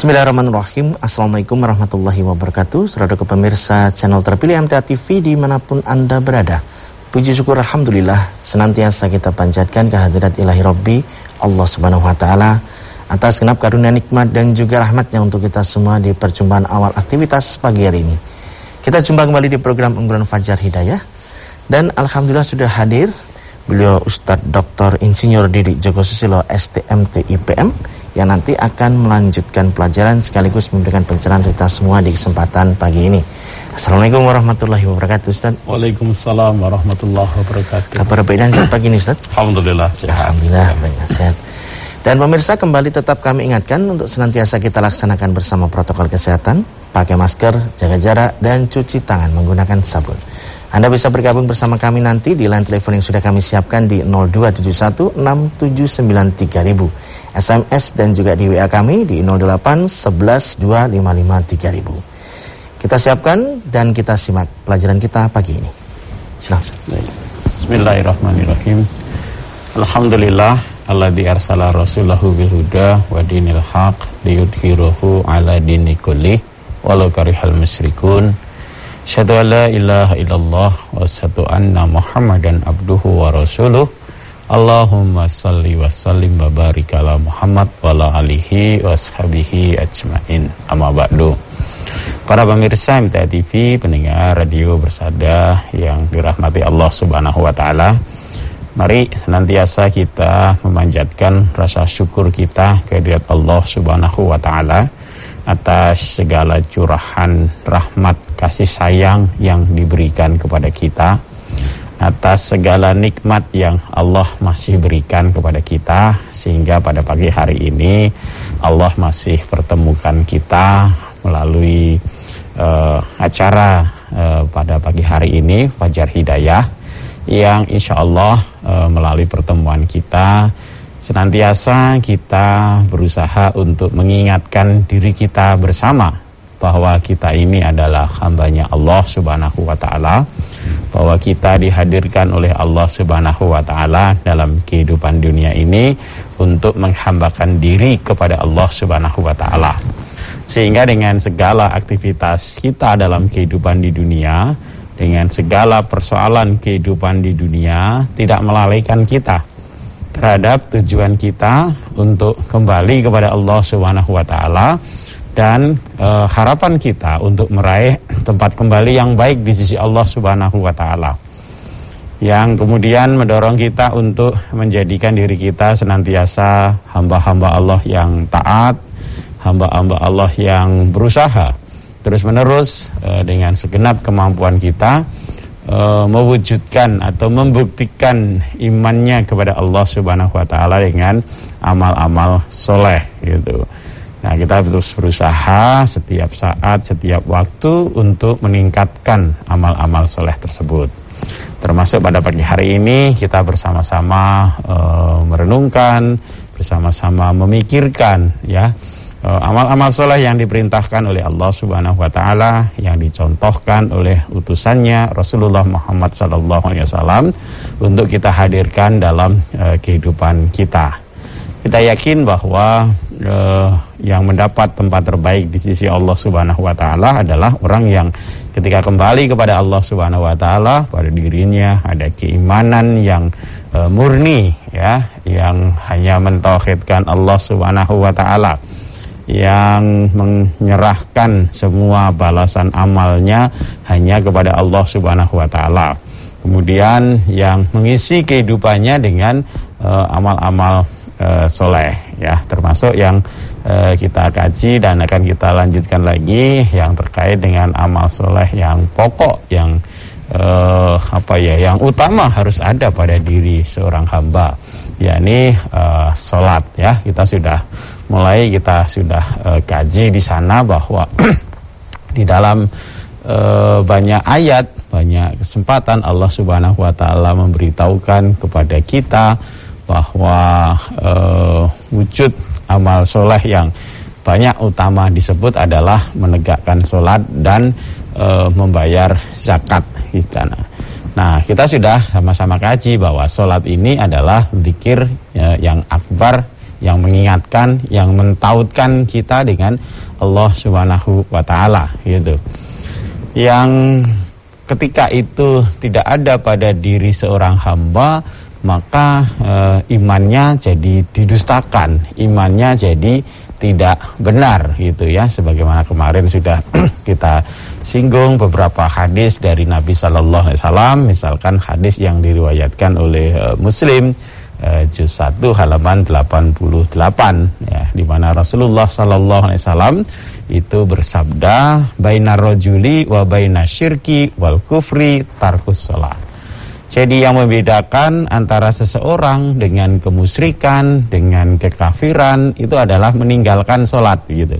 Bismillahirrahmanirrahim. Assalamualaikum warahmatullahi wabarakatuh. Saudara pemirsa channel terpilih MTA TV di mana pun Anda berada. Puji syukur Alhamdulillah Senantiasa kita panjatkan kehadirat ilahi Rabbi Allah subhanahu wa ta'ala Atas genap karunia nikmat dan juga rahmatnya untuk kita semua di perjumpaan awal aktivitas pagi hari ini. Kita jumpa kembali di program Unggulan Fajar Hidayah. Dan Alhamdulillah sudah hadir Beliau Ustadz Dr. Insinyur Didik Joko Susilo STMT IPM yang nanti akan melanjutkan pelajaran sekaligus memberikan pencerahan kita semua di kesempatan pagi ini. Assalamualaikum warahmatullahi wabarakatuh Ustaz. Waalaikumsalam warahmatullahi wabarakatuh. Kabar baik dan sehat pagi ini Ustaz? Alhamdulillah sehat. Alhamdulillah baik sehat. Dan pemirsa kembali tetap kami ingatkan untuk senantiasa kita laksanakan bersama protokol kesehatan, pakai masker, jaga jarak, dan cuci tangan menggunakan sabun. Anda bisa bergabung bersama kami nanti di line telepon yang sudah kami siapkan di 02716793000, SMS dan juga di WA kami di 08112553000. Kita siapkan dan kita simak pelajaran kita pagi ini. Silahkan. Bismillahirrahmanirrahim. Alhamdulillah alladzi arsala rasulahu bil huda wa dinil haq liyudhhirahu ala dini kulli walau karihal musyrikun. Asyhadu an la ilaha illallah wa asyhadu anna Muhammadan abduhu wa rasuluh. Allahumma salli wa sallim wa barik ala Muhammad wa ala alihi wa ashabihi ajmain. Amma ba'du. Para pemirsa MTA TV, pendengar radio bersada yang dirahmati Allah Subhanahu wa taala. Mari senantiasa kita memanjatkan rasa syukur kita kehadirat Allah Subhanahu wa taala atas segala curahan rahmat kasih sayang yang diberikan kepada kita atas segala nikmat yang Allah masih berikan kepada kita sehingga pada pagi hari ini Allah masih pertemukan kita melalui uh, acara uh, pada pagi hari ini Fajar Hidayah yang insya Allah uh, melalui pertemuan kita senantiasa kita berusaha untuk mengingatkan diri kita bersama bahwa kita ini adalah hambanya Allah subhanahu wa ta'ala bahwa kita dihadirkan oleh Allah subhanahu wa ta'ala dalam kehidupan dunia ini untuk menghambakan diri kepada Allah subhanahu wa ta'ala. Sehingga dengan segala aktivitas kita dalam kehidupan di dunia dengan segala persoalan kehidupan di dunia tidak melalaikan kita terhadap tujuan kita untuk kembali kepada Allah Subhanahu wa taala dan e, harapan kita untuk meraih tempat kembali yang baik di sisi Allah Subhanahu wa taala. Yang kemudian mendorong kita untuk menjadikan diri kita senantiasa hamba-hamba Allah yang taat, hamba-hamba Allah yang berusaha terus-menerus e, dengan segenap kemampuan kita uh, mewujudkan atau membuktikan imannya kepada Allah Subhanahu wa taala dengan amal-amal soleh gitu. Nah, kita terus berusaha setiap saat, setiap waktu untuk meningkatkan amal-amal soleh tersebut. Termasuk pada pagi hari ini kita bersama-sama uh, merenungkan, bersama-sama memikirkan ya Eh, amal-amal soleh yang diperintahkan oleh Allah Subhanahu wa taala yang dicontohkan oleh utusannya Rasulullah Muhammad sallallahu alaihi wasallam untuk kita hadirkan dalam uh, kehidupan kita. Kita yakin bahwa uh, yang mendapat tempat terbaik di sisi Allah Subhanahu wa taala adalah orang yang ketika kembali kepada Allah Subhanahu wa taala pada dirinya ada keimanan yang uh, murni ya, yang hanya mentauhidkan Allah Subhanahu wa taala yang menyerahkan semua balasan amalnya hanya kepada Allah Subhanahu wa taala. Kemudian yang mengisi kehidupannya dengan eh, amal-amal uh, uh, soleh ya. Termasuk yang uh, kita kaji dan akan kita lanjutkan lagi yang terkait dengan amal soleh yang pokok yang uh, apa ya yang utama harus ada pada diri seorang hamba. Yakni uh, sholat ya. Kita sudah mulai kita sudah uh, kaji di sana bahwa di dalam uh, banyak ayat, banyak kesempatan Allah Subhanahu wa taala memberitahukan kepada kita bahwa uh, wujud amal soleh yang banyak utama disebut adalah menegakkan sholat dan uh, membayar zakat kita. Nah, kita sudah sama-sama kaji bahwa sholat ini adalah zikir ya, yang akbar yang mengingatkan, yang mentautkan kita dengan Allah Subhanahu wa taala gitu. Yang ketika itu tidak ada pada diri seorang hamba, maka e, imannya jadi didustakan, imannya jadi tidak benar gitu ya sebagaimana kemarin sudah kita singgung beberapa hadis dari Nabi Shallallahu Alaihi Wasallam misalkan hadis yang diriwayatkan oleh uh, Muslim uh, juz 1 halaman 88 ya di mana Rasulullah Shallallahu Alaihi Wasallam itu bersabda bainar rojuli wa bainas syirki wal kufri tarkus salat jadi yang membedakan antara seseorang dengan kemusyrikan, dengan kekafiran itu adalah meninggalkan sholat gitu.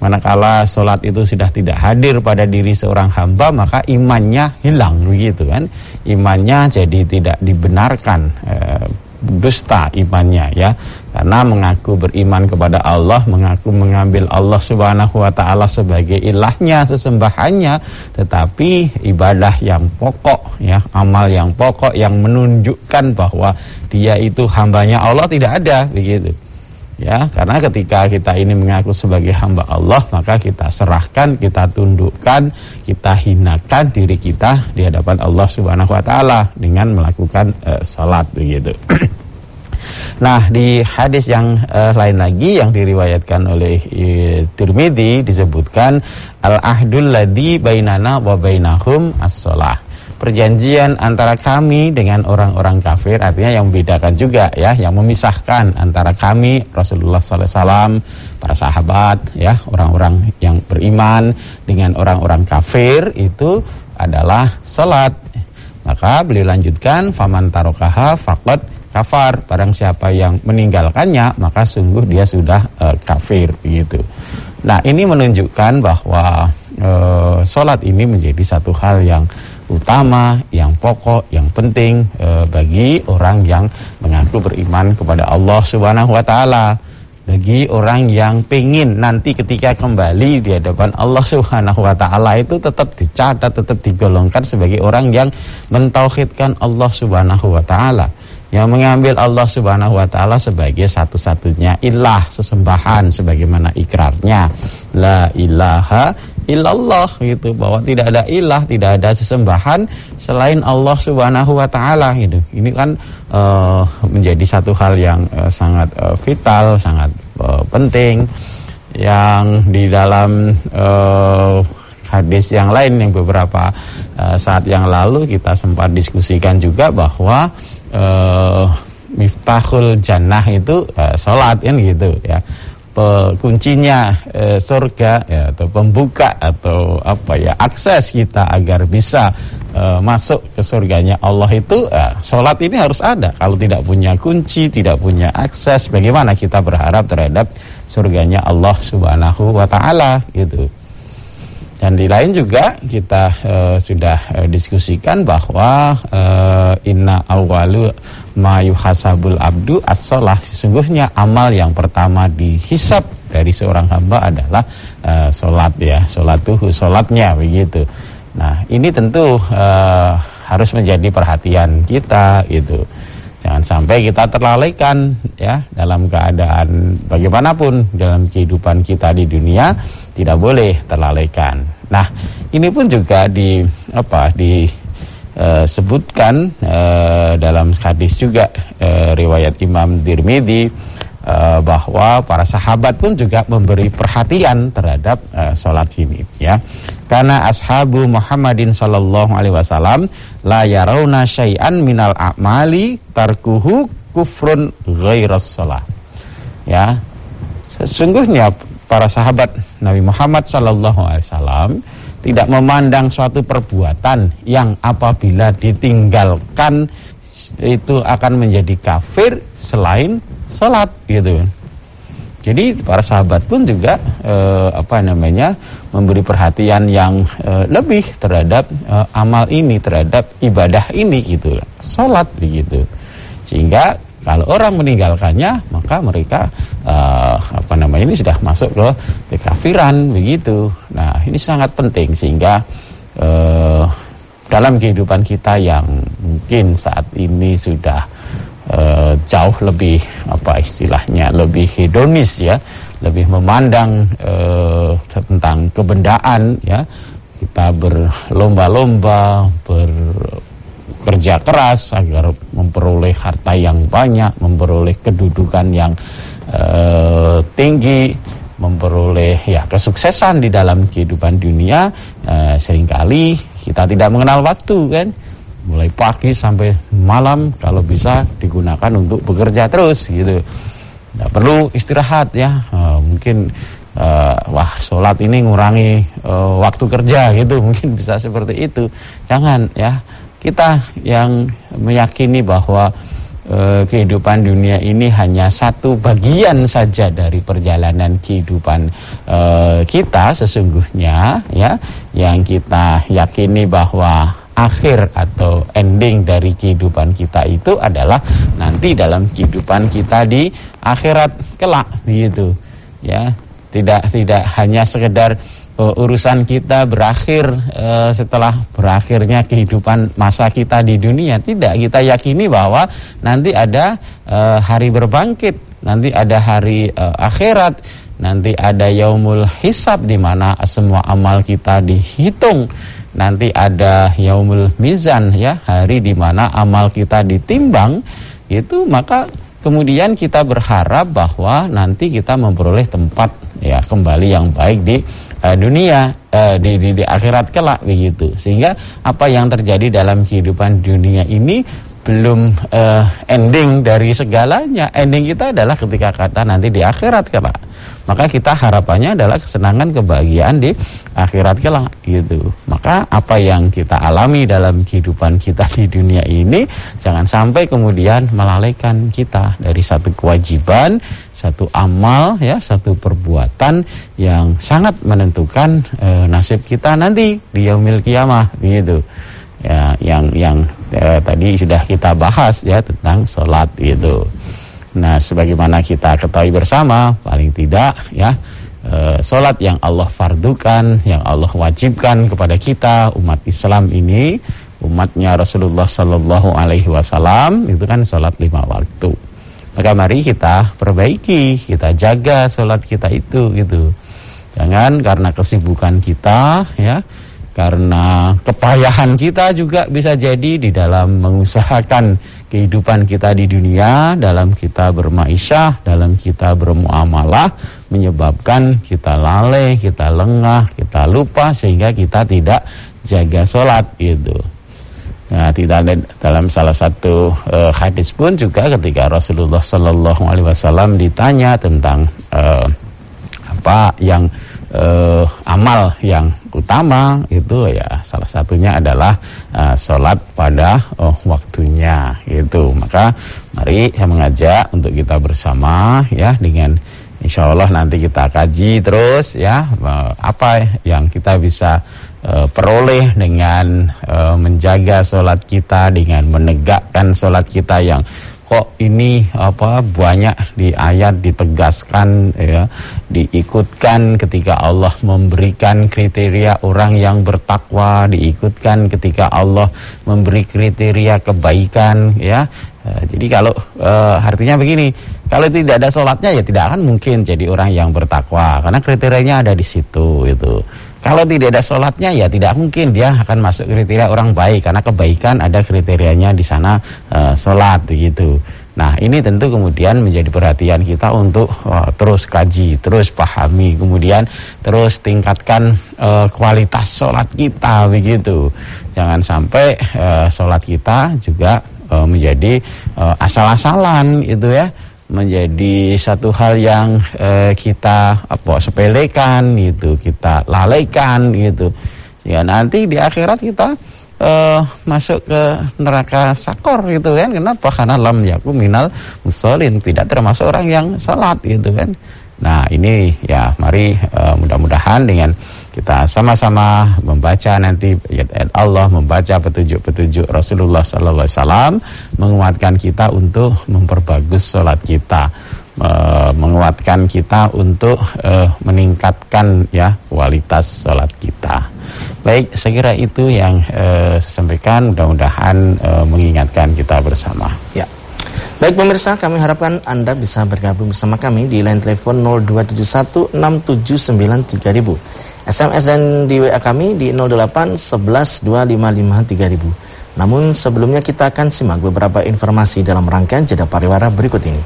Manakala sholat itu sudah tidak hadir pada diri seorang hamba maka imannya hilang begitu kan. Imannya jadi tidak dibenarkan, e, dusta imannya ya karena mengaku beriman kepada Allah, mengaku mengambil Allah Subhanahu wa taala sebagai ilahnya, sesembahannya, tetapi ibadah yang pokok ya, amal yang pokok yang menunjukkan bahwa dia itu hambanya Allah tidak ada begitu. Ya, karena ketika kita ini mengaku sebagai hamba Allah, maka kita serahkan, kita tundukkan, kita hinakan diri kita di hadapan Allah Subhanahu wa taala dengan melakukan uh, salat begitu. Nah, di hadis yang uh, lain lagi yang diriwayatkan oleh uh, Tirmidzi disebutkan al-ahdul ladzi bainana wa bainahum as-shalah. Perjanjian antara kami dengan orang-orang kafir artinya yang membedakan juga ya, yang memisahkan antara kami Rasulullah sallallahu alaihi wasallam, para sahabat ya, orang-orang yang beriman dengan orang-orang kafir itu adalah salat. Maka beliau lanjutkan faman tarokaha faqad kafar. Barang siapa yang meninggalkannya maka sungguh dia sudah uh, kafir begitu. Nah ini menunjukkan bahwa uh, sholat ini menjadi satu hal yang utama, yang pokok, yang penting uh, bagi orang yang mengaku beriman kepada Allah Subhanahu wa taala. Bagi orang yang pengen nanti ketika kembali di hadapan Allah Subhanahu wa taala itu tetap dicatat, tetap digolongkan sebagai orang yang mentauhidkan Allah Subhanahu wa taala yang mengambil Allah Subhanahu wa taala sebagai satu-satunya ilah sesembahan sebagaimana ikrarnya la ilaha illallah gitu. Bahwa tidak ada ilah tidak ada sesembahan selain Allah Subhanahu wa taala gitu. Ini kan uh, menjadi satu hal yang uh, sangat uh, vital sangat uh, penting. Yang di dalam uh, hadis yang lain yang beberapa uh, saat yang lalu kita sempat diskusikan juga bahwa uh, miftahul jannah itu uh, sholat kan gitu ya. Kuncinya uh, surga ya atau pembuka atau apa ya akses kita agar bisa uh, masuk ke surganya Allah itu uh, sholat ini harus ada. Kalau tidak punya kunci tidak punya akses bagaimana kita berharap terhadap surganya Allah subhanahu wa taala gitu dan di lain juga kita uh, sudah uh, diskusikan bahwa uh, inna awalu ma yuhasabul abdu as-salah. Sesungguhnya amal yang pertama dihisap dari seorang hamba adalah uh, ya solat tuh solatnya begitu. Nah ini tentu uh, harus menjadi perhatian kita gitu. Jangan sampai kita terlalaikan ya dalam keadaan bagaimanapun dalam kehidupan kita di dunia tidak boleh terlalaikan. Nah, ini pun juga di apa disebutkan e, e, dalam hadis juga e, riwayat Imam Dirmidi e, bahwa para sahabat pun juga memberi perhatian terhadap e, sholat ini ya. Karena ashabu Muhammadin sallallahu alaihi wasallam la yarawna syai'an minal a'mali tarkuhu kufrun ghairas salat. Ya. Sesungguhnya para sahabat Nabi Muhammad Sallallahu Alaihi Wasallam tidak memandang suatu perbuatan yang apabila ditinggalkan itu akan menjadi kafir selain sholat gitu. Jadi para sahabat pun juga eh, apa namanya memberi perhatian yang eh, lebih terhadap eh, amal ini, terhadap ibadah ini gitu, sholat begitu. Sehingga kalau orang meninggalkannya, maka mereka uh, apa namanya ini sudah masuk ke kekafiran begitu. Nah, ini sangat penting sehingga uh, dalam kehidupan kita yang mungkin saat ini sudah uh, jauh lebih apa istilahnya lebih hedonis ya lebih memandang uh, tentang kebendaan ya kita berlomba-lomba bekerja keras agar memperoleh harta yang banyak memperoleh kedudukan yang uh, tinggi memperoleh ya kesuksesan di dalam kehidupan dunia uh, sering kali kita tidak mengenal waktu kan? Mulai pagi sampai malam kalau bisa digunakan untuk bekerja terus gitu. Tidak perlu istirahat ya. Uh, mungkin uh, wah sholat ini ngurangi uh, waktu kerja gitu. Mungkin bisa seperti itu. Jangan ya kita yang meyakini bahwa eh, kehidupan dunia ini hanya satu bagian saja dari perjalanan kehidupan eh, kita sesungguhnya ya yang kita yakini bahwa akhir atau ending dari kehidupan kita itu adalah nanti dalam kehidupan kita di akhirat kelak begitu ya. Tidak tidak hanya sekedar uh, urusan kita berakhir uh, setelah berakhirnya kehidupan masa kita di dunia. Tidak, kita yakini bahwa nanti ada uh, hari berbangkit, nanti ada hari uh, akhirat, nanti ada yaumul hisab di mana semua amal kita dihitung. Nanti ada yaumul mizan ya, hari di mana amal kita ditimbang. Itu maka kemudian kita berharap bahwa nanti kita memperoleh tempat ya kembali yang baik di uh, dunia uh, di, di di akhirat kelak begitu. Sehingga apa yang terjadi dalam kehidupan dunia ini belum uh, ending dari segalanya. Ending kita adalah ketika kata nanti di akhirat kelak maka kita harapannya adalah kesenangan kebahagiaan di akhirat kelak gitu. Maka apa yang kita alami dalam kehidupan kita di dunia ini jangan sampai kemudian melalaikan kita dari satu kewajiban satu amal ya satu perbuatan yang sangat menentukan e, nasib kita nanti di yaumil kiamah gitu. Ya yang yang e, tadi sudah kita bahas ya tentang sholat gitu Nah, sebagaimana kita ketahui bersama, paling tidak ya e, sholat yang Allah fardukan, yang Allah wajibkan kepada kita umat Islam ini, umatnya Rasulullah Sallallahu Alaihi Wasallam itu kan sholat lima waktu. Maka mari kita perbaiki, kita jaga sholat kita itu gitu. Jangan karena kesibukan kita ya, karena kepayahan kita juga bisa jadi di dalam mengusahakan kehidupan kita di dunia, dalam kita bermaisyah, dalam kita bermuamalah, menyebabkan kita lalai, kita lengah, kita lupa sehingga kita tidak jaga sholat gitu. Nah, tidak dalam salah satu uh, hadis pun juga ketika Rasulullah Shallallahu Alaihi Wasallam ditanya tentang uh, apa yang uh, amal yang utama itu ya salah satunya adalah uh, sholat pada oh, waktunya itu maka mari saya mengajak untuk kita bersama ya dengan insya Allah nanti kita kaji terus ya uh, apa yang kita bisa uh, peroleh dengan uh, menjaga sholat kita dengan menegakkan sholat kita yang kok ini apa banyak di ayat ditegaskan ya diikutkan ketika Allah memberikan kriteria orang yang bertakwa diikutkan ketika Allah memberi kriteria kebaikan ya. E, jadi kalau e, artinya begini kalau tidak ada sholatnya ya tidak akan mungkin jadi orang yang bertakwa karena kriterianya ada di situ itu kalau tidak ada sholatnya ya tidak mungkin dia akan masuk kriteria orang baik karena kebaikan ada kriterianya di sana e, sholat begitu. Nah ini tentu kemudian menjadi perhatian kita untuk uh, terus kaji, terus pahami, kemudian terus tingkatkan uh, kualitas sholat kita begitu. Jangan sampai uh, sholat kita juga uh, menjadi uh, asal-asalan itu ya menjadi satu hal yang eh, kita apa sepelekan gitu, kita lalaikan gitu. Ya nanti di akhirat kita eh, masuk ke neraka sakor gitu kan. Kenapa? Karena lam yaku minal musolin, tidak termasuk orang yang salat gitu kan. Nah, ini ya mari uh, mudah-mudahan dengan kita sama-sama membaca nanti ayat-ayat Allah, membaca petunjuk-petunjuk Rasulullah sallallahu alaihi wasallam menguatkan kita untuk memperbagus sholat kita, menguatkan kita untuk uh, meningkatkan ya kualitas sholat kita. Baik, saya kira itu yang uh, saya sampaikan. Mudah-mudahan uh, mengingatkan kita bersama. Ya. Baik pemirsa, kami harapkan Anda bisa bergabung bersama kami di line telepon 02716793000. SMS dan di WA kami di 08 11 255 3000. Namun sebelumnya kita akan simak beberapa informasi dalam rangkaian jeda pariwara berikut ini.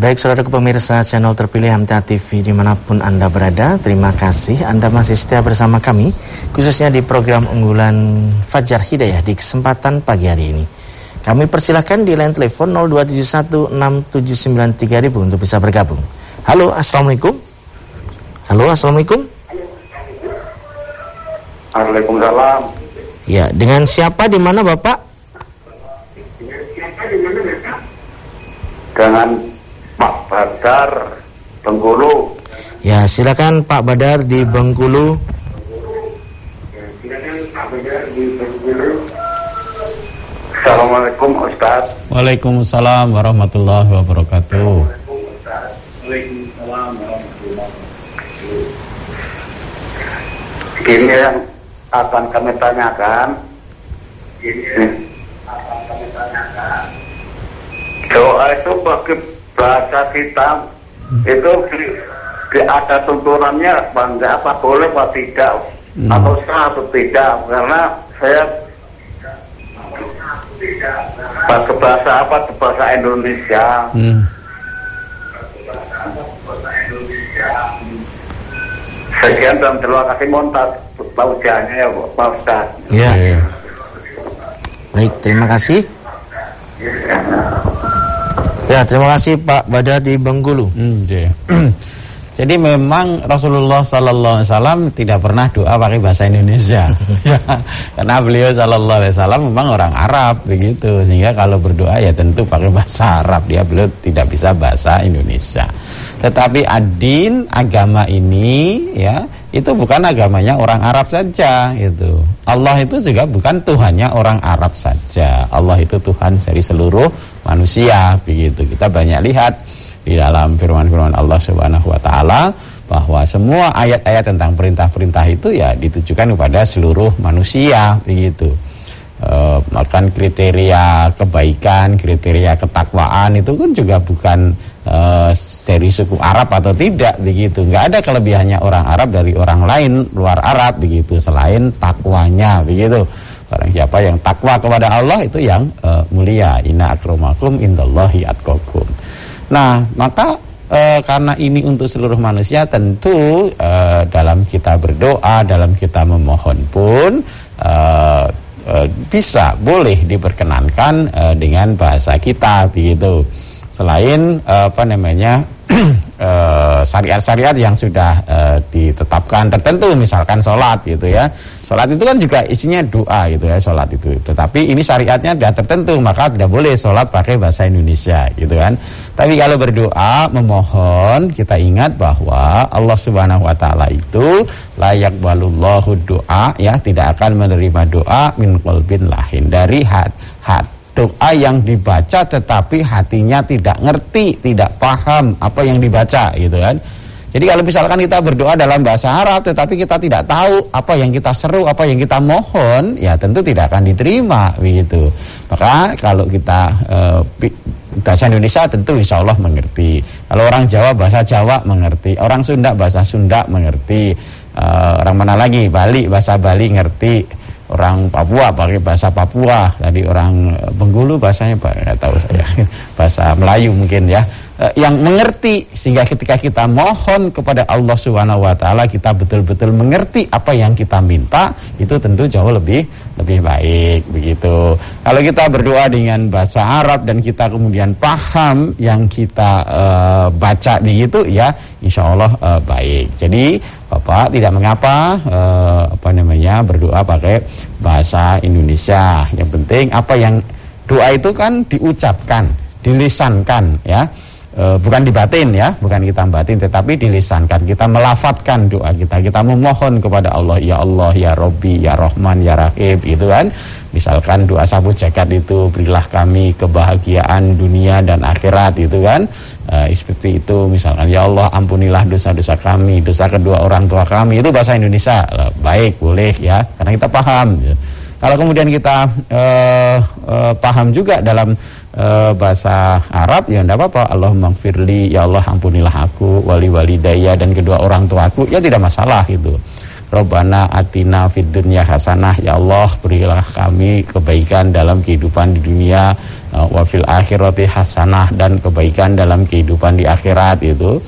Baik saudara pemirsa channel terpilih MTA TV di mana pun Anda berada, terima kasih Anda masih setia bersama kami, khususnya di program unggulan Fajar Hidayah di kesempatan pagi hari ini. Kami persilahkan di line telepon 02716793000 untuk bisa bergabung. Halo, Assalamualaikum. Halo, Assalamualaikum. Waalaikumsalam. Ya, dengan siapa di mana Bapak? Dengan Pak Badar Bengkulu. Ya, silakan Pak Badar di Bengkulu. Silakan Pak Badar di Bengkulu. Assalamualaikum Ustaz. Waalaikumsalam warahmatullahi wabarakatuh. Ini yang akan kami tanyakan. Ini akan kami tanyakan. Doa itu bagi bahasa kita itu di, di ada tuntunannya bangga apa boleh apa tidak Hmm. atau sah atau tidak karena saya pakai bahasa apa bahasa Indonesia Hmm. Sekian dan terima kasih tahu jalannya ya Pak Ustaz Ya, Oke. baik, terima kasih. Ya, terima kasih Pak Badar di Bengkulu. Hmm, iya. Jadi memang Rasulullah Sallallahu Alaihi Wasallam tidak pernah doa pakai bahasa Indonesia, Ya, karena beliau Sallallahu Alaihi Wasallam memang orang Arab begitu, sehingga kalau berdoa ya tentu pakai bahasa Arab. Dia beliau tidak bisa bahasa Indonesia. Tetapi adin agama ini ya itu bukan agamanya orang Arab saja itu. Allah itu juga bukan Tuhannya orang Arab saja. Allah itu Tuhan dari seluruh manusia begitu. Kita banyak lihat di dalam firman-firman Allah Subhanahu wa taala bahwa semua ayat-ayat tentang perintah-perintah itu ya ditujukan kepada seluruh manusia begitu. E, makan kriteria kebaikan, kriteria ketakwaan itu kan juga bukan e, dari suku Arab atau tidak begitu. nggak ada kelebihannya orang Arab dari orang lain luar Arab begitu selain takwanya begitu. Barang siapa yang takwa kepada Allah itu yang e, mulia. Inna akramakum indallahi atqakum. Nah, maka e, karena ini untuk seluruh manusia tentu e, dalam kita berdoa, dalam kita memohon pun e, e, bisa boleh diperkenankan e, dengan bahasa kita begitu. Selain e, apa namanya eh, syariat-syariat yang sudah eh, ditetapkan tertentu misalkan sholat gitu ya. Sholat itu kan juga isinya doa gitu ya sholat itu. Tetapi ini syariatnya sudah tertentu maka tidak boleh sholat pakai bahasa Indonesia gitu kan. Tapi kalau berdoa memohon kita ingat bahwa Allah Subhanahu Wa Taala itu layak balullahu doa ya tidak akan menerima doa min qalbin lahin dari hat, hat doa yang dibaca tetapi hatinya tidak ngerti, tidak paham apa yang dibaca gitu kan. Jadi kalau misalkan kita berdoa dalam bahasa Arab tetapi kita tidak tahu apa yang kita seru, apa yang kita mohon, ya tentu tidak akan diterima begitu. Maka kalau kita e, bahasa Indonesia tentu insya Allah mengerti. Kalau orang Jawa bahasa Jawa mengerti, orang Sunda bahasa Sunda mengerti, e, orang mana lagi Bali bahasa Bali ngerti orang Papua pakai bahasa Papua. Tadi orang Bengkulu bahasanya nggak tahu saya. Bahasa Melayu mungkin ya. Yang mengerti sehingga ketika kita mohon kepada Allah Subhanahu wa taala kita betul-betul mengerti apa yang kita minta itu tentu jauh lebih lebih baik begitu. Kalau kita berdoa dengan bahasa Arab dan kita kemudian paham yang kita uh, baca begitu ya insya Allah uh, baik. Jadi Bapak tidak mengapa uh, apa namanya berdoa pakai bahasa Indonesia. Yang penting apa yang doa itu kan diucapkan, dilisankan ya e, bukan di batin ya, bukan kita batin tetapi dilisankan. Kita melafatkan doa kita, kita memohon kepada Allah, ya Allah, ya Robbi, ya Rahman, ya Rahim, itu kan. Misalkan doa sabu jagat itu berilah kami kebahagiaan dunia dan akhirat itu kan. E, seperti itu misalkan ya Allah ampunilah dosa-dosa kami, dosa kedua orang tua kami itu bahasa Indonesia. Baik, boleh ya, karena kita paham. Kalau kemudian kita e, e, paham juga dalam e, bahasa Arab ya enggak apa-apa Allahumma firli ya Allah ampunilah aku wali wali daya dan kedua orang tuaku ya tidak masalah itu Robbana atina fid hasanah ya Allah berilah kami kebaikan dalam kehidupan di dunia uh, wa fil akhirati hasanah dan kebaikan dalam kehidupan di akhirat itu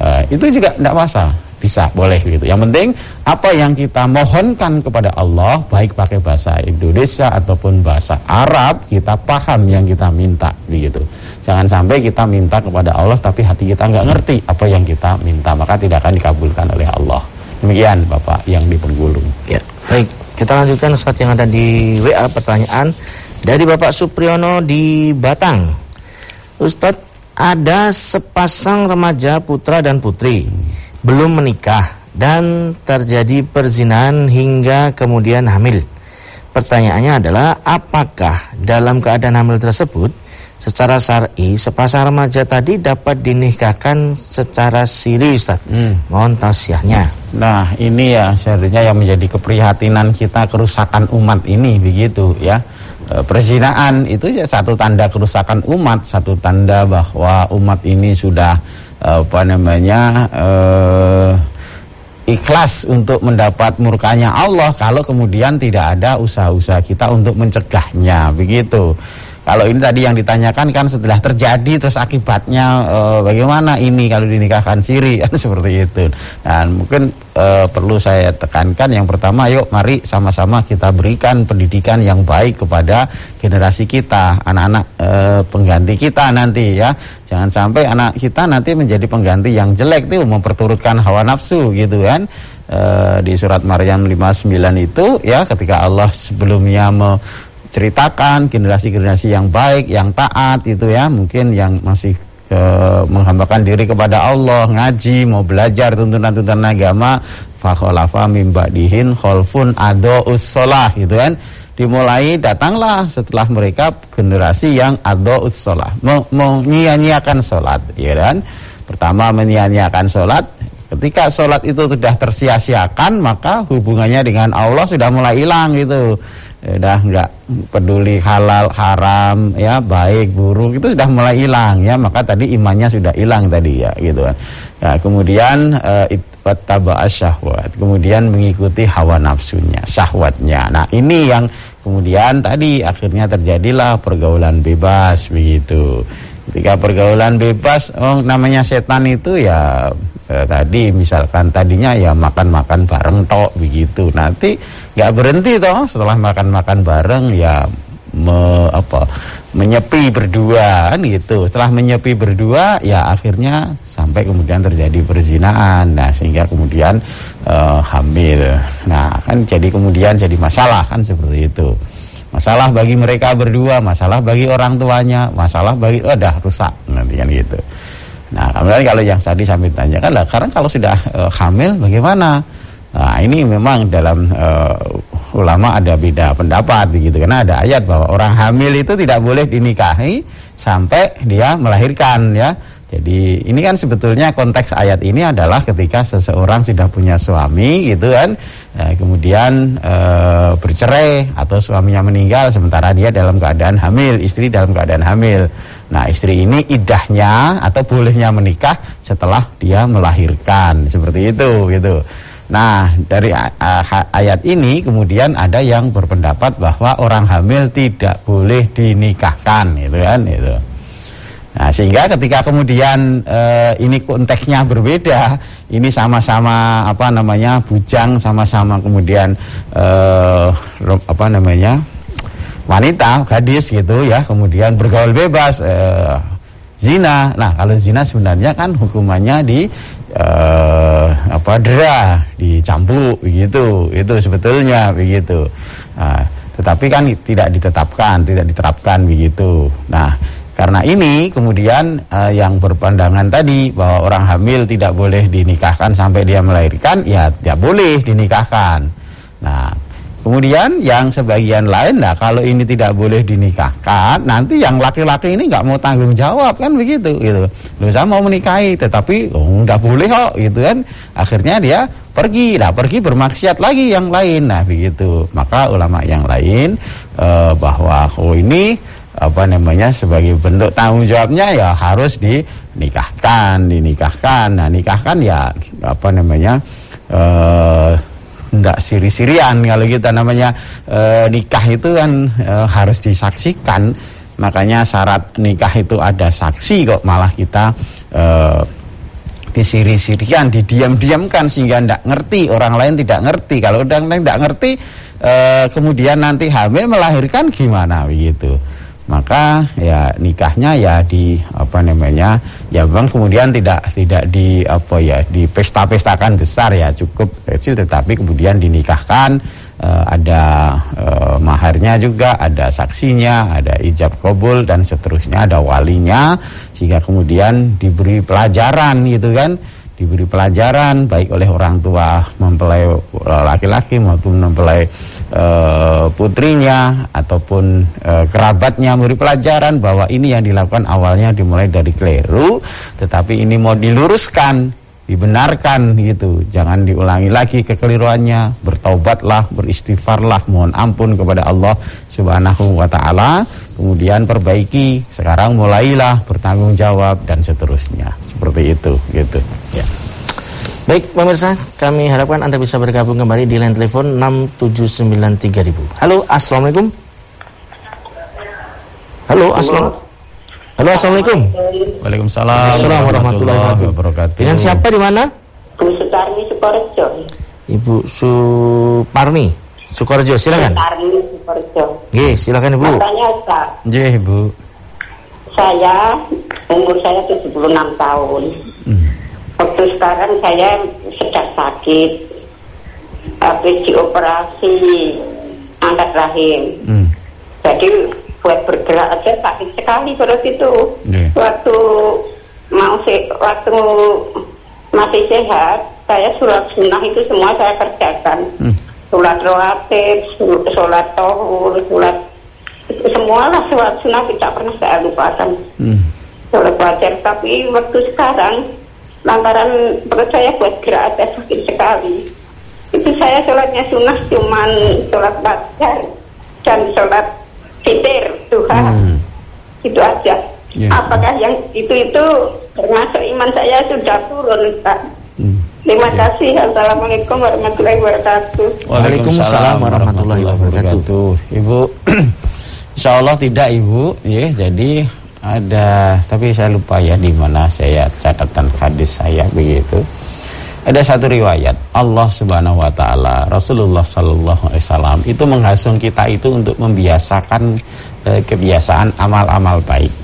uh, itu juga tidak masalah. Bisa boleh gitu. Yang penting apa yang kita mohonkan kepada Allah baik pakai bahasa Indonesia ataupun bahasa Arab kita paham yang kita minta begitu jangan sampai kita minta kepada Allah tapi hati kita nggak ngerti apa yang kita minta maka tidak akan dikabulkan oleh Allah Demikian Bapak yang di Penggulung. Ya, baik. Kita lanjutkan Ustaz yang ada di WA pertanyaan dari Bapak Supriyono di Batang. Ustadz, ada sepasang remaja putra dan putri belum menikah dan terjadi perzinahan hingga kemudian hamil. Pertanyaannya adalah apakah dalam keadaan hamil tersebut secara syar'i sepasang remaja tadi dapat dinikahkan secara siri Ustaz. Hmm. Mohon tausiahnya. Nah, ini ya seharusnya yang menjadi keprihatinan kita kerusakan umat ini begitu ya. E, perzinaan itu ya satu tanda kerusakan umat, satu tanda bahwa umat ini sudah e, apa namanya eh, ikhlas untuk mendapat murkanya Allah kalau kemudian tidak ada usaha-usaha kita untuk mencegahnya begitu. Kalau ini tadi yang ditanyakan kan setelah terjadi terus akibatnya e, bagaimana ini kalau dinikahkan siri kan seperti itu. Dan mungkin e, perlu saya tekankan yang pertama yuk mari sama-sama kita berikan pendidikan yang baik kepada generasi kita, anak-anak e, pengganti kita nanti ya. Jangan sampai anak kita nanti menjadi pengganti yang jelek tuh memperturutkan hawa nafsu gitu kan. E, di surat Maryam 59 itu ya ketika Allah sebelumnya me, ceritakan generasi-generasi yang baik, yang taat itu ya, mungkin yang masih e, menghambakan diri kepada Allah, ngaji, mau belajar tuntunan-tuntunan agama, fakholafa dihin kholfun ado ussolah gitu kan. Dimulai datanglah setelah mereka generasi yang ado ussolah, menyia-nyiakan sholat, ya kan. Pertama menyia-nyiakan sholat, ketika sholat itu sudah tersia-siakan, maka hubungannya dengan Allah sudah mulai hilang gitu sudah nggak peduli halal haram ya baik buruk itu sudah mulai hilang ya. Maka tadi imannya sudah hilang tadi ya gitu. Kan ya, kemudian uh, syahwat. Kemudian mengikuti hawa nafsunya syahwatnya. Nah ini yang kemudian tadi akhirnya terjadilah pergaulan bebas begitu. Ketika pergaulan bebas oh namanya setan itu ya eh, tadi misalkan tadinya ya makan-makan bareng tok begitu. Nanti nggak berhenti toh. Setelah makan-makan bareng ya me, apa menyepi berdua kan gitu. Setelah menyepi berdua ya akhirnya sampai kemudian terjadi perzinaan nah sehingga kemudian eh, hamil. Nah kan jadi kemudian jadi masalah kan seperti itu. Masalah bagi mereka berdua masalah bagi orang tuanya masalah bagi oh dah rusak nanti kan gitu. Nah, kemudian kalau yang tadi sampai tanyakan lah, karena kalau sudah e, hamil bagaimana? Nah, ini memang dalam e, ulama ada beda pendapat begitu karena ada ayat bahwa orang hamil itu tidak boleh dinikahi sampai dia melahirkan ya. Jadi ini kan sebetulnya konteks ayat ini adalah ketika seseorang sudah punya suami gitu kan, ya, kemudian e, bercerai atau suaminya meninggal sementara dia dalam keadaan hamil, istri dalam keadaan hamil. Nah istri ini idahnya atau bolehnya menikah setelah dia melahirkan seperti itu gitu. Nah dari ayat ini kemudian ada yang berpendapat bahwa orang hamil tidak boleh dinikahkan gitu kan itu. Nah sehingga ketika kemudian e, ini konteksnya berbeda, ini sama-sama apa namanya bujang, sama-sama kemudian e, apa namanya wanita, gadis gitu ya, kemudian bergaul bebas eh, zina. Nah, kalau zina sebenarnya kan hukumannya di eh, apa dera, dicambuk begitu. Itu sebetulnya begitu. Nah, tetapi kan tidak ditetapkan, tidak diterapkan begitu. Nah, karena ini kemudian eh, yang berpandangan tadi bahwa orang hamil tidak boleh dinikahkan sampai dia melahirkan, ya tidak boleh dinikahkan. Nah, Kemudian yang sebagian lain lah kalau ini tidak boleh dinikahkan, nanti yang laki-laki ini nggak mau tanggung jawab kan begitu gitu. Loh saya mau menikahi tetapi oh boleh kok gitu kan. Akhirnya dia pergi, lah pergi bermaksiat lagi yang lain. Nah begitu. Maka ulama yang lain eh, bahwa oh ini apa namanya sebagai bentuk tanggung jawabnya ya harus dinikahkan dinikahkan nah nikahkan ya apa namanya eh ndak siri-sirian. Kalau kita namanya e, nikah itu kan e, harus disaksikan. Makanya syarat nikah itu ada saksi kok malah kita e, disiri-sirian didiam-diamkan sehingga ndak ngerti orang lain tidak ngerti. Kalau udah ndak ngerti e, kemudian nanti hamil melahirkan gimana begitu maka ya nikahnya ya di apa namanya ya bang kemudian tidak tidak di apa ya di pesta-pestakan besar ya cukup kecil tetapi kemudian dinikahkan eh, ada eh, maharnya juga ada saksinya ada ijab kabul dan seterusnya ada walinya sehingga kemudian diberi pelajaran gitu kan? Diberi pelajaran baik oleh orang tua mempelai laki-laki maupun mempelai e, putrinya ataupun e, kerabatnya memberi pelajaran bahwa ini yang dilakukan awalnya dimulai dari keliru tetapi ini mau diluruskan dibenarkan gitu. Jangan diulangi lagi kekeliruannya. Bertaubatlah beristighfarlah mohon ampun kepada Allah Subhanahu wa taala. Kemudian perbaiki sekarang mulailah bertanggung jawab dan seterusnya. Seperti itu gitu. Ya Baik pemirsa, kami harapkan Anda bisa bergabung kembali di line telepon 6793000. Halo, Assalamualaikum. Halo, Assalamualaikum. Halo, Assalamualaikum. Waalaikumsalam. Assalamualaikum warahmatullahi wabarakatuh. Dengan siapa di mana? Bu Sutarni Sukorejo. Ibu Suparni Sukorejo, silakan. Sutarni Sukorejo. Oke, silakan Ibu. Katanya Pak, Nggih, Ibu. saya umur saya 76 tahun. Waktu sekarang saya sedang sakit. Habis dioperasi angkat rahim. Hmm. Jadi buat bergerak aja sakit sekali perut itu. Iya. Waktu mau se waktu masih sehat, saya surat sunnah itu semua saya kerjakan. Hmm. Surat rawatib, sul- sholat tohur, surat semualah surat sunnah tidak pernah saya lupakan. Hmm. Sholat wajar, tapi waktu sekarang lantaran perut saya buat gerak aja sakit sekali. Itu saya sholatnya sunnah cuman sholat wajar dan sholat fitir Tuhan Hmm. itu aja. Ya. Apakah yang itu itu termasuk iman saya sudah turun Pak? Hmm. Terima Ya. kasih. Assalamualaikum warahmatullahi wabarakatuh. Waalaikumsalam warahmatullahi wabarakatuh. Ibu, Insya Allah tidak Ibu, ya. Jadi ada, tapi saya lupa ya di mana saya catatan hadis saya begitu. Ada satu riwayat Allah Subhanahu Wa Taala Rasulullah Sallallahu Alaihi Wasallam itu menghasung kita itu untuk membiasakan eh, kebiasaan amal-amal baik.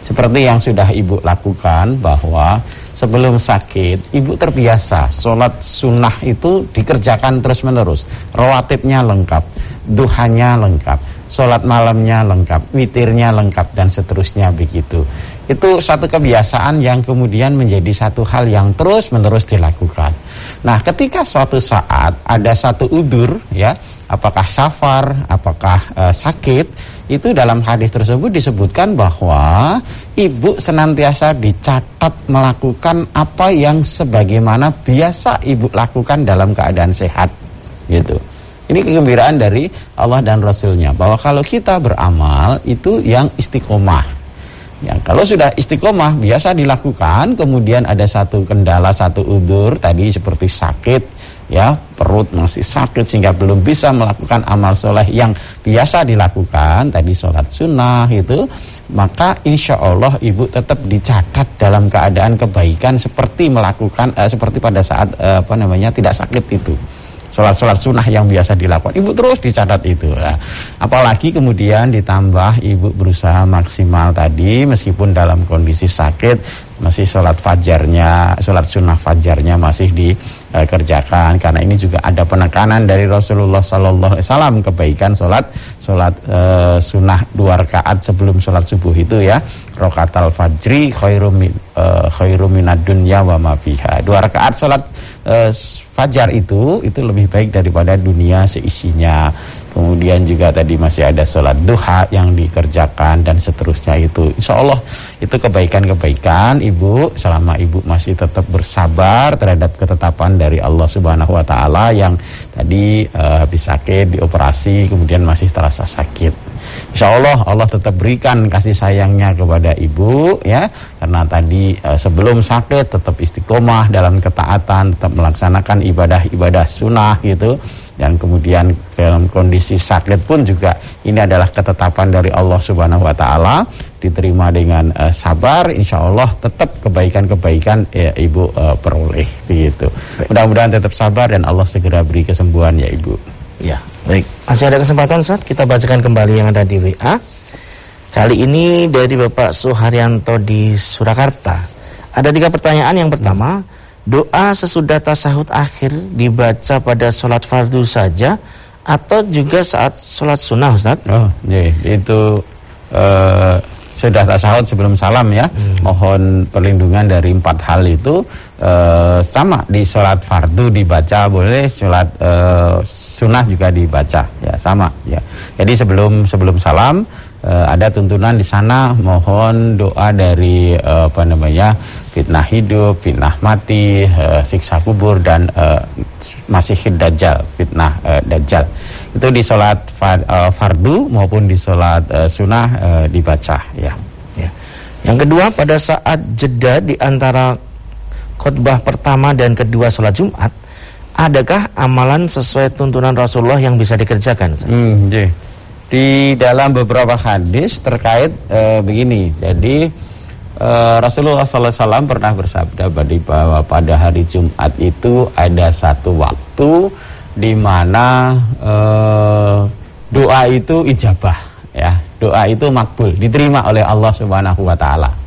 Seperti yang sudah ibu lakukan bahwa sebelum sakit ibu terbiasa sholat sunnah itu dikerjakan terus menerus. Rawatibnya lengkap, duhanya lengkap, sholat malamnya lengkap, witirnya lengkap dan seterusnya begitu. Itu satu kebiasaan yang kemudian menjadi satu hal yang terus menerus dilakukan. Nah, ketika suatu saat ada satu udur ya, apakah safar, apakah eh, sakit, itu dalam hadis tersebut disebutkan bahwa ibu senantiasa dicatat melakukan apa yang sebagaimana biasa ibu lakukan dalam keadaan sehat gitu. Ini kegembiraan dari Allah dan Rasulnya bahwa kalau kita beramal itu yang istiqomah. Ya, kalau sudah istiqomah biasa dilakukan, kemudian ada satu kendala, satu udur tadi seperti sakit, ya perut masih sakit sehingga belum bisa melakukan amal soleh yang biasa dilakukan tadi sholat sunnah itu maka insya Allah ibu tetap dicatat dalam keadaan kebaikan seperti melakukan eh, seperti pada saat eh, apa namanya tidak sakit itu sholat-sholat sunnah yang biasa dilakukan. Ibu terus dicatat itu Nah, apalagi kemudian ditambah ibu berusaha maksimal tadi meskipun dalam kondisi sakit masih sholat fajarnya sholat sunnah fajarnya masih dikerjakan. Karena ini juga ada penekanan dari Rasulullah Sallallahu Alaihi Wasallam kebaikan sholat sholat eh, sunnah dua rakaat sebelum sholat subuh itu ya. Rokatal fajri khairum eh, khairum minad dunya wa ma fiha. Dua rakaat sholat eh, fajar itu itu lebih baik daripada dunia seisinya. Kemudian juga tadi masih ada sholat duha yang dikerjakan dan seterusnya itu. Insya Allah itu kebaikan-kebaikan ibu. Selama ibu masih tetap bersabar terhadap ketetapan dari Allah Subhanahu Wa Taala yang tadi eh, habis sakit dioperasi kemudian masih terasa sakit Insya Allah Allah tetap berikan kasih sayangnya kepada ibu ya. Karena tadi e, sebelum sakit tetap istiqomah dalam ketaatan tetap melaksanakan ibadah-ibadah sunnah gitu. Dan kemudian dalam kondisi sakit pun juga ini adalah ketetapan dari Allah Subhanahu Wa Taala. Diterima dengan uh, sabar insya Allah tetap kebaikan-kebaikan ya, ibu uh, peroleh begitu. Mudah-mudahan tetap sabar dan Allah segera beri kesembuhan ya ibu. Ya baik. Masih ada kesempatan saat kita bacakan kembali yang ada di WA kali ini dari Bapak Suharyanto di Surakarta. Ada tiga pertanyaan. Yang pertama doa sesudah tasahud akhir dibaca pada sholat fardu saja atau juga saat sholat sunnah Ustaz? Oh, iya, itu uh, sudah tasawuf sebelum salam ya. Hmm. mohon perlindungan dari empat hal itu e, sama di sholat fardu dibaca boleh sholat e, sunnah juga dibaca ya sama ya jadi sebelum sebelum salam e, ada tuntunan di sana mohon doa dari e, apa namanya fitnah hidup fitnah mati e, siksa kubur dan e, masih dajjal fitnah e, dajjal itu di sholat uh, fardu maupun di sholat sunnah dibaca ya. ya. Yang kedua pada saat jeda di antara khutbah pertama dan kedua sholat Jumat, adakah amalan sesuai tuntunan Rasulullah yang bisa dikerjakan? Hmm, Di dalam beberapa hadis terkait uh, begini, jadi uh, Rasulullah SAW pernah bersabda bahwa pada hari Jumat itu ada satu waktu di mana uh, doa itu ijabah ya. Doa itu makbul diterima oleh Allah Subhanahu Wa Taala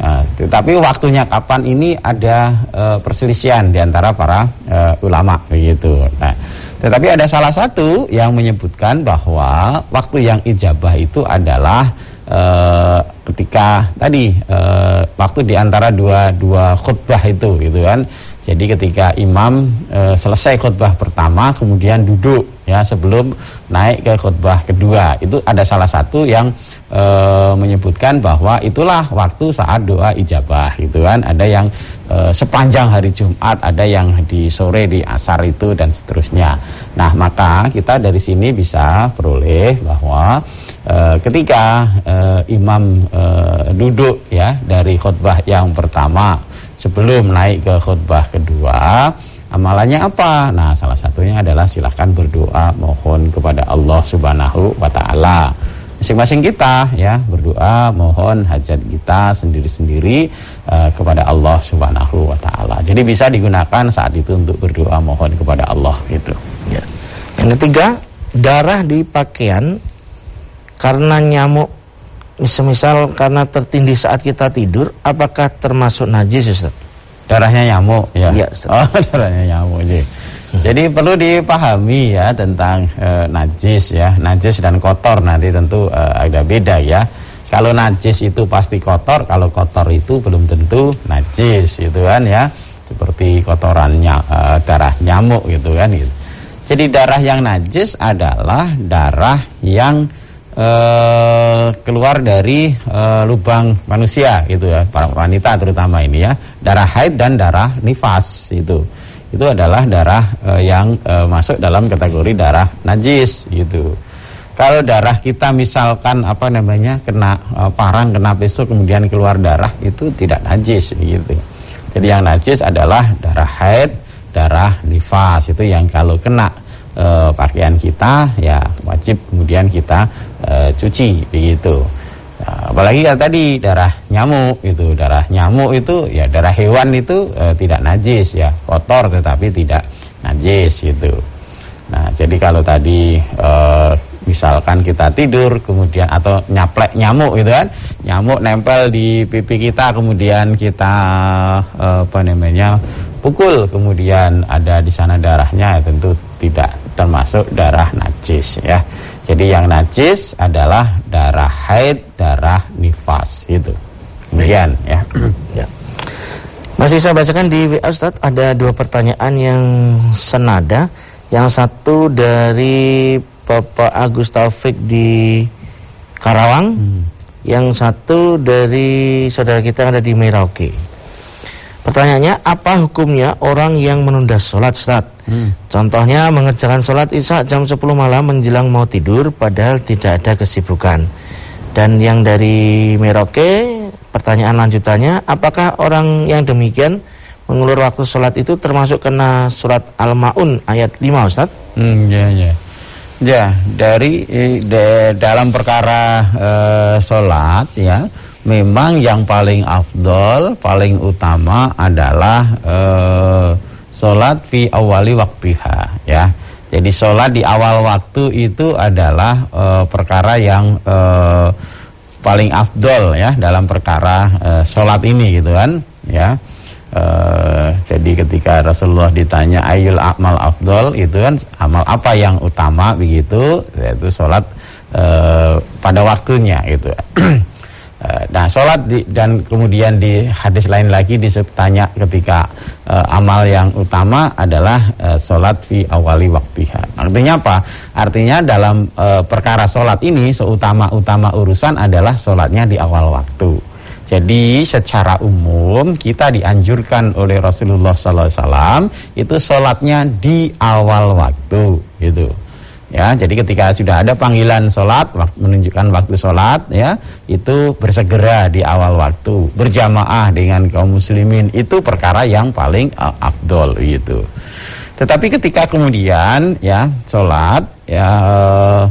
nah, tetapi waktunya kapan ini ada uh, perselisihan di antara para uh, ulama begitu. Nah tetapi ada salah satu yang menyebutkan bahwa waktu yang ijabah itu adalah uh, ketika tadi uh, waktu di antara dua dua khutbah itu gitu kan. Jadi ketika imam e, selesai khutbah pertama kemudian duduk ya sebelum naik ke khutbah kedua. Itu ada salah satu yang e, menyebutkan bahwa itulah waktu saat doa ijabah gitu kan ada yang e, sepanjang hari Jumat ada yang di sore di asar itu dan seterusnya. Nah maka kita dari sini bisa peroleh bahwa e, ketika e, imam e, duduk ya dari khutbah yang pertama sebelum naik ke khutbah kedua amalannya apa? Nah salah satunya adalah silahkan berdoa mohon kepada Allah subhanahu wa ta'ala masing-masing kita ya berdoa mohon hajat kita sendiri-sendiri uh, kepada Allah Subhanahu wa taala. Jadi bisa digunakan saat itu untuk berdoa mohon kepada Allah gitu. Ya. Yang ketiga, darah di pakaian karena nyamuk misal karena tertindih saat kita tidur, apakah termasuk najis Ustaz? Darahnya nyamuk ya. Iya, Oh, darahnya nyamuk. Jadi. Jadi perlu dipahami ya tentang e, najis ya. Najis dan kotor nanti tentu e, ada beda ya. Kalau najis itu pasti kotor, kalau kotor itu belum tentu najis gitu kan ya. Seperti kotorannya e, darah nyamuk gitu kan gitu. Jadi darah yang najis adalah darah yang uh, keluar dari uh, lubang manusia gitu ya para wanita terutama ini ya darah haid dan darah nifas itu itu adalah darah uh, yang uh, masuk dalam kategori darah najis gitu. Kalau darah kita misalkan apa namanya kena uh, parang kena pisau kemudian keluar darah itu tidak najis gitu. Jadi yang najis adalah darah haid darah nifas. Itu yang kalau kena e, pakaian kita ya wajib kemudian kita e, cuci begitu. Nah, apalagi kalau tadi darah nyamuk itu, darah nyamuk itu ya darah hewan itu e, tidak najis ya, kotor tetapi tidak najis gitu. Nah, jadi kalau tadi e, misalkan kita tidur kemudian atau nyaplek nyamuk gitu kan, nyamuk nempel di pipi kita kemudian kita e, apa namanya pukul kemudian ada di sana darahnya ya tentu tidak termasuk darah najis ya. Jadi yang najis adalah darah haid, darah nifas itu. Demikian ya. ya. Masih saya bacakan di WA Ustaz ada dua pertanyaan yang senada. Yang satu dari Bapak Agus Taufik di Karawang, hmm. yang satu dari saudara kita yang ada di Merauke. Pertanyaannya, apa hukumnya orang yang menunda sholat, Ustaz? Hmm. Contohnya mengerjakan sholat isya jam 10 malam menjelang mau tidur, padahal tidak ada kesibukan. Dan yang dari Merauke, pertanyaan lanjutannya, apakah orang yang demikian mengulur waktu sholat itu termasuk kena surat Al-Ma'un ayat 5, Ustaz? Hmm, ya, ya. Ya, dari de, dalam perkara e, sholat ya, memang yang paling afdol, paling utama adalah e, sholat fi awali waktiha ya. Jadi sholat di awal waktu itu adalah e, perkara yang e, paling afdol ya dalam perkara e, sholat ini gitu kan ya. Uh, jadi ketika Rasulullah ditanya ayul amal afdol itu kan amal apa yang utama begitu yaitu sholat uh, pada waktunya itu. uh, nah sholat di, dan kemudian di hadis lain lagi ditanya ketika uh, amal yang utama adalah uh, sholat fi awali waktiha. Artinya apa? Artinya dalam uh, perkara sholat ini seutama-utama urusan adalah sholatnya di awal waktu. Jadi secara umum kita dianjurkan oleh Rasulullah SAW itu sholatnya di awal waktu gitu. Ya, jadi ketika sudah ada panggilan sholat, menunjukkan waktu sholat, ya, itu bersegera di awal waktu, berjamaah dengan kaum muslimin itu perkara yang paling uh, afdol gitu. Tetapi ketika kemudian ya sholat, ya uh,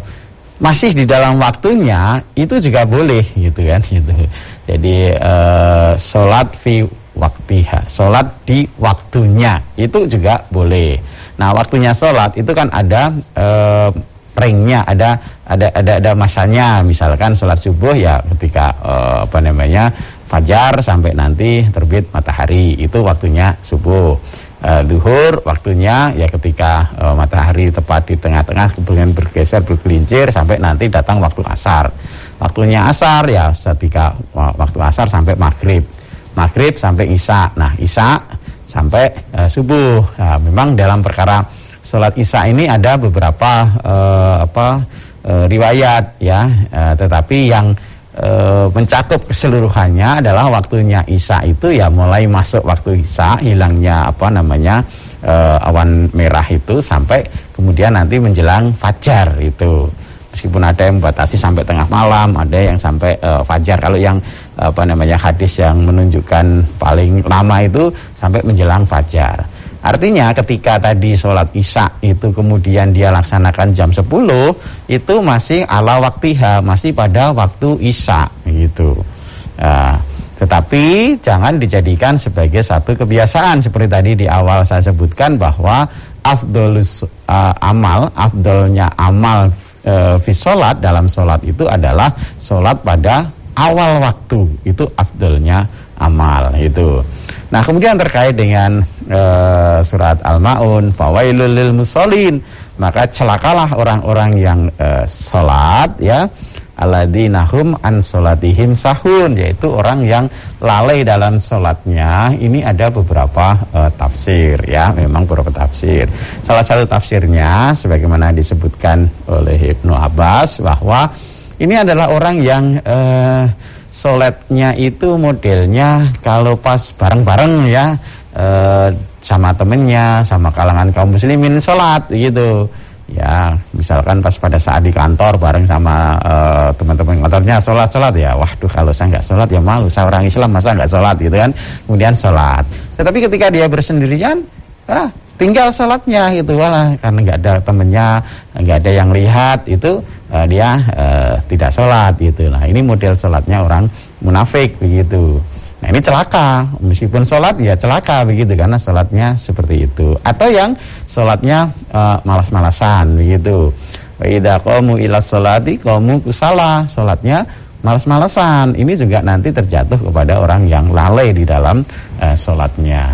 masih di dalam waktunya, itu juga boleh gitu kan, gitu. Jadi uh, sholat fi waktiha, sholat di waktunya itu juga boleh. Nah waktunya sholat itu kan ada uh, ringnya, ada ada ada ada masanya. Misalkan sholat subuh ya ketika uh, apa namanya fajar sampai nanti terbit matahari itu waktunya subuh. Uh, duhur waktunya ya ketika uh, matahari tepat di tengah-tengah kemudian bergeser bergelincir sampai nanti datang waktu asar waktunya asar ya ketika waktu asar sampai maghrib maghrib sampai isya nah isya sampai uh, subuh. Nah, memang dalam perkara sholat isya ini ada beberapa uh, apa uh, riwayat ya. Uh, tetapi yang uh, mencakup keseluruhannya adalah waktunya isya itu ya mulai masuk waktu isya hilangnya apa namanya uh, awan merah itu sampai kemudian nanti menjelang fajar itu meskipun ada yang membatasi sampai tengah malam, ada yang sampai uh, fajar. Kalau yang apa namanya hadis yang menunjukkan paling lama itu sampai menjelang fajar. Artinya ketika tadi sholat isya itu kemudian dia laksanakan jam 10 itu masih ala waktiha, masih pada waktu isya gitu. Nah, tetapi jangan dijadikan sebagai satu kebiasaan seperti tadi di awal saya sebutkan bahwa afdolus uh, amal, afdolnya amal e, fi sholat dalam sholat itu adalah sholat pada awal waktu. Itu afdolnya amal itu. Nah kemudian terkait dengan e, surat Al-Maun, fawailul lil musallin, maka celakalah orang-orang yang e, sholat ya aladinahum an solatihim sahun yaitu orang yang lalai dalam solatnya. Ini ada beberapa uh, tafsir ya. Memang beberapa tafsir. Salah satu tafsirnya sebagaimana disebutkan oleh Ibnu Abbas bahwa ini adalah orang yang uh, solatnya itu modelnya kalau pas bareng-bareng ya uh, sama temennya sama kalangan kaum muslimin sholat gitu ya misalkan pas pada saat di kantor bareng sama uh, teman-teman kantornya sholat sholat ya. Waduh kalau saya nggak sholat ya malu. Saya orang Islam masa nggak sholat gitu kan? Kemudian sholat. Tetapi ketika dia bersendirian ah tinggal sholatnya gitu. Wala karena nggak ada temennya nggak ada yang lihat itu uh, dia uh, tidak sholat gitu. Nah ini model sholatnya orang munafik begitu Nah ini celaka, meskipun sholat ya celaka begitu karena sholatnya seperti itu. Atau yang sholatnya uh, malas-malasan begitu. Waidah kamu ilas sholati kamu kusala sholatnya malas-malasan. Ini juga nanti terjatuh kepada orang yang lalai di dalam uh, sholatnya.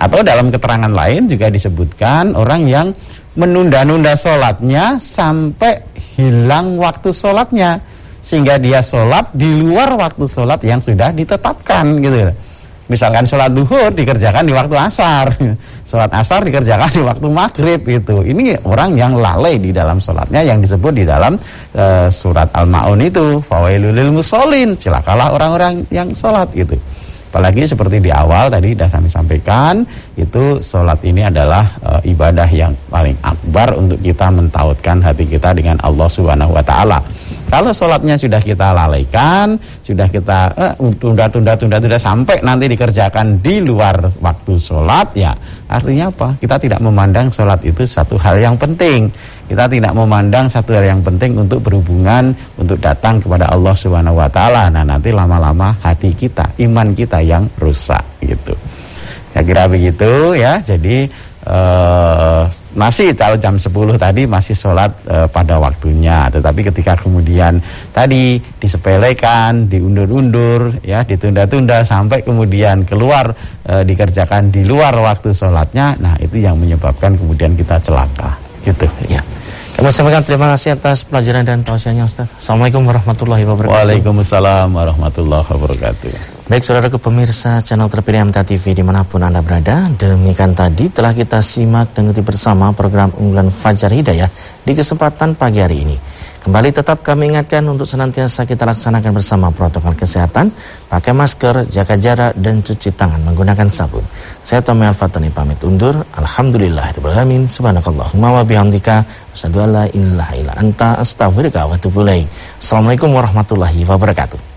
Atau dalam keterangan lain juga disebutkan orang yang menunda-nunda sholatnya sampai hilang waktu sholatnya sehingga dia sholat di luar waktu sholat yang sudah ditetapkan gitu. Misalkan sholat duhur dikerjakan di waktu asar sholat asar dikerjakan di waktu maghrib itu ini orang yang lalai di dalam sholatnya yang disebut di dalam e, surat al-maun itu fawailulil musolin cilakalah orang-orang yang sholat gitu. Apalagi seperti di awal tadi sudah kami sampaikan, itu sholat ini adalah e, ibadah yang paling akbar untuk kita mentautkan hati kita dengan Allah Subhanahu wa taala. Kalau sholatnya sudah kita lalaikan, sudah kita tunda-tunda-tunda tunda sampai nanti dikerjakan di luar waktu sholat, ya artinya apa? Kita tidak memandang sholat itu satu hal yang penting. Kita tidak memandang satu hal yang penting untuk berhubungan untuk datang kepada Allah Subhanahu wa taala. Nah, nanti lama-lama hati kita, iman kita yang rusak gitu. Ya kira begitu ya. Jadi eh, masih kalau jam 10 tadi masih sholat eh, pada waktunya. Tetapi ketika kemudian tadi disepelekan, diundur-undur, ya ditunda-tunda sampai kemudian keluar eh, dikerjakan di luar waktu sholatnya, nah itu yang menyebabkan kemudian kita celaka. Gitu ya. Kami sampaikan terima kasih atas pelajaran dan tausiahnya Ustaz. Assalamualaikum warahmatullahi wabarakatuh. Waalaikumsalam warahmatullahi wabarakatuh. Baik saudara ke pemirsa channel terpilih MTA TV di mana pun Anda berada. Demikian tadi telah kita simak dan ikuti bersama program unggulan Fajar Hidayah di kesempatan pagi hari ini. Kembali tetap kami ingatkan untuk senantiasa kita laksanakan bersama protokol kesehatan, pakai masker, jaga jarak, dan cuci tangan menggunakan sabun. Saya Tommy Al-Fatani pamit undur. Alhamdulillah. Alamin. Subhanakallahumma wa bihamdika. Anta Assalamualaikum warahmatullahi wabarakatuh.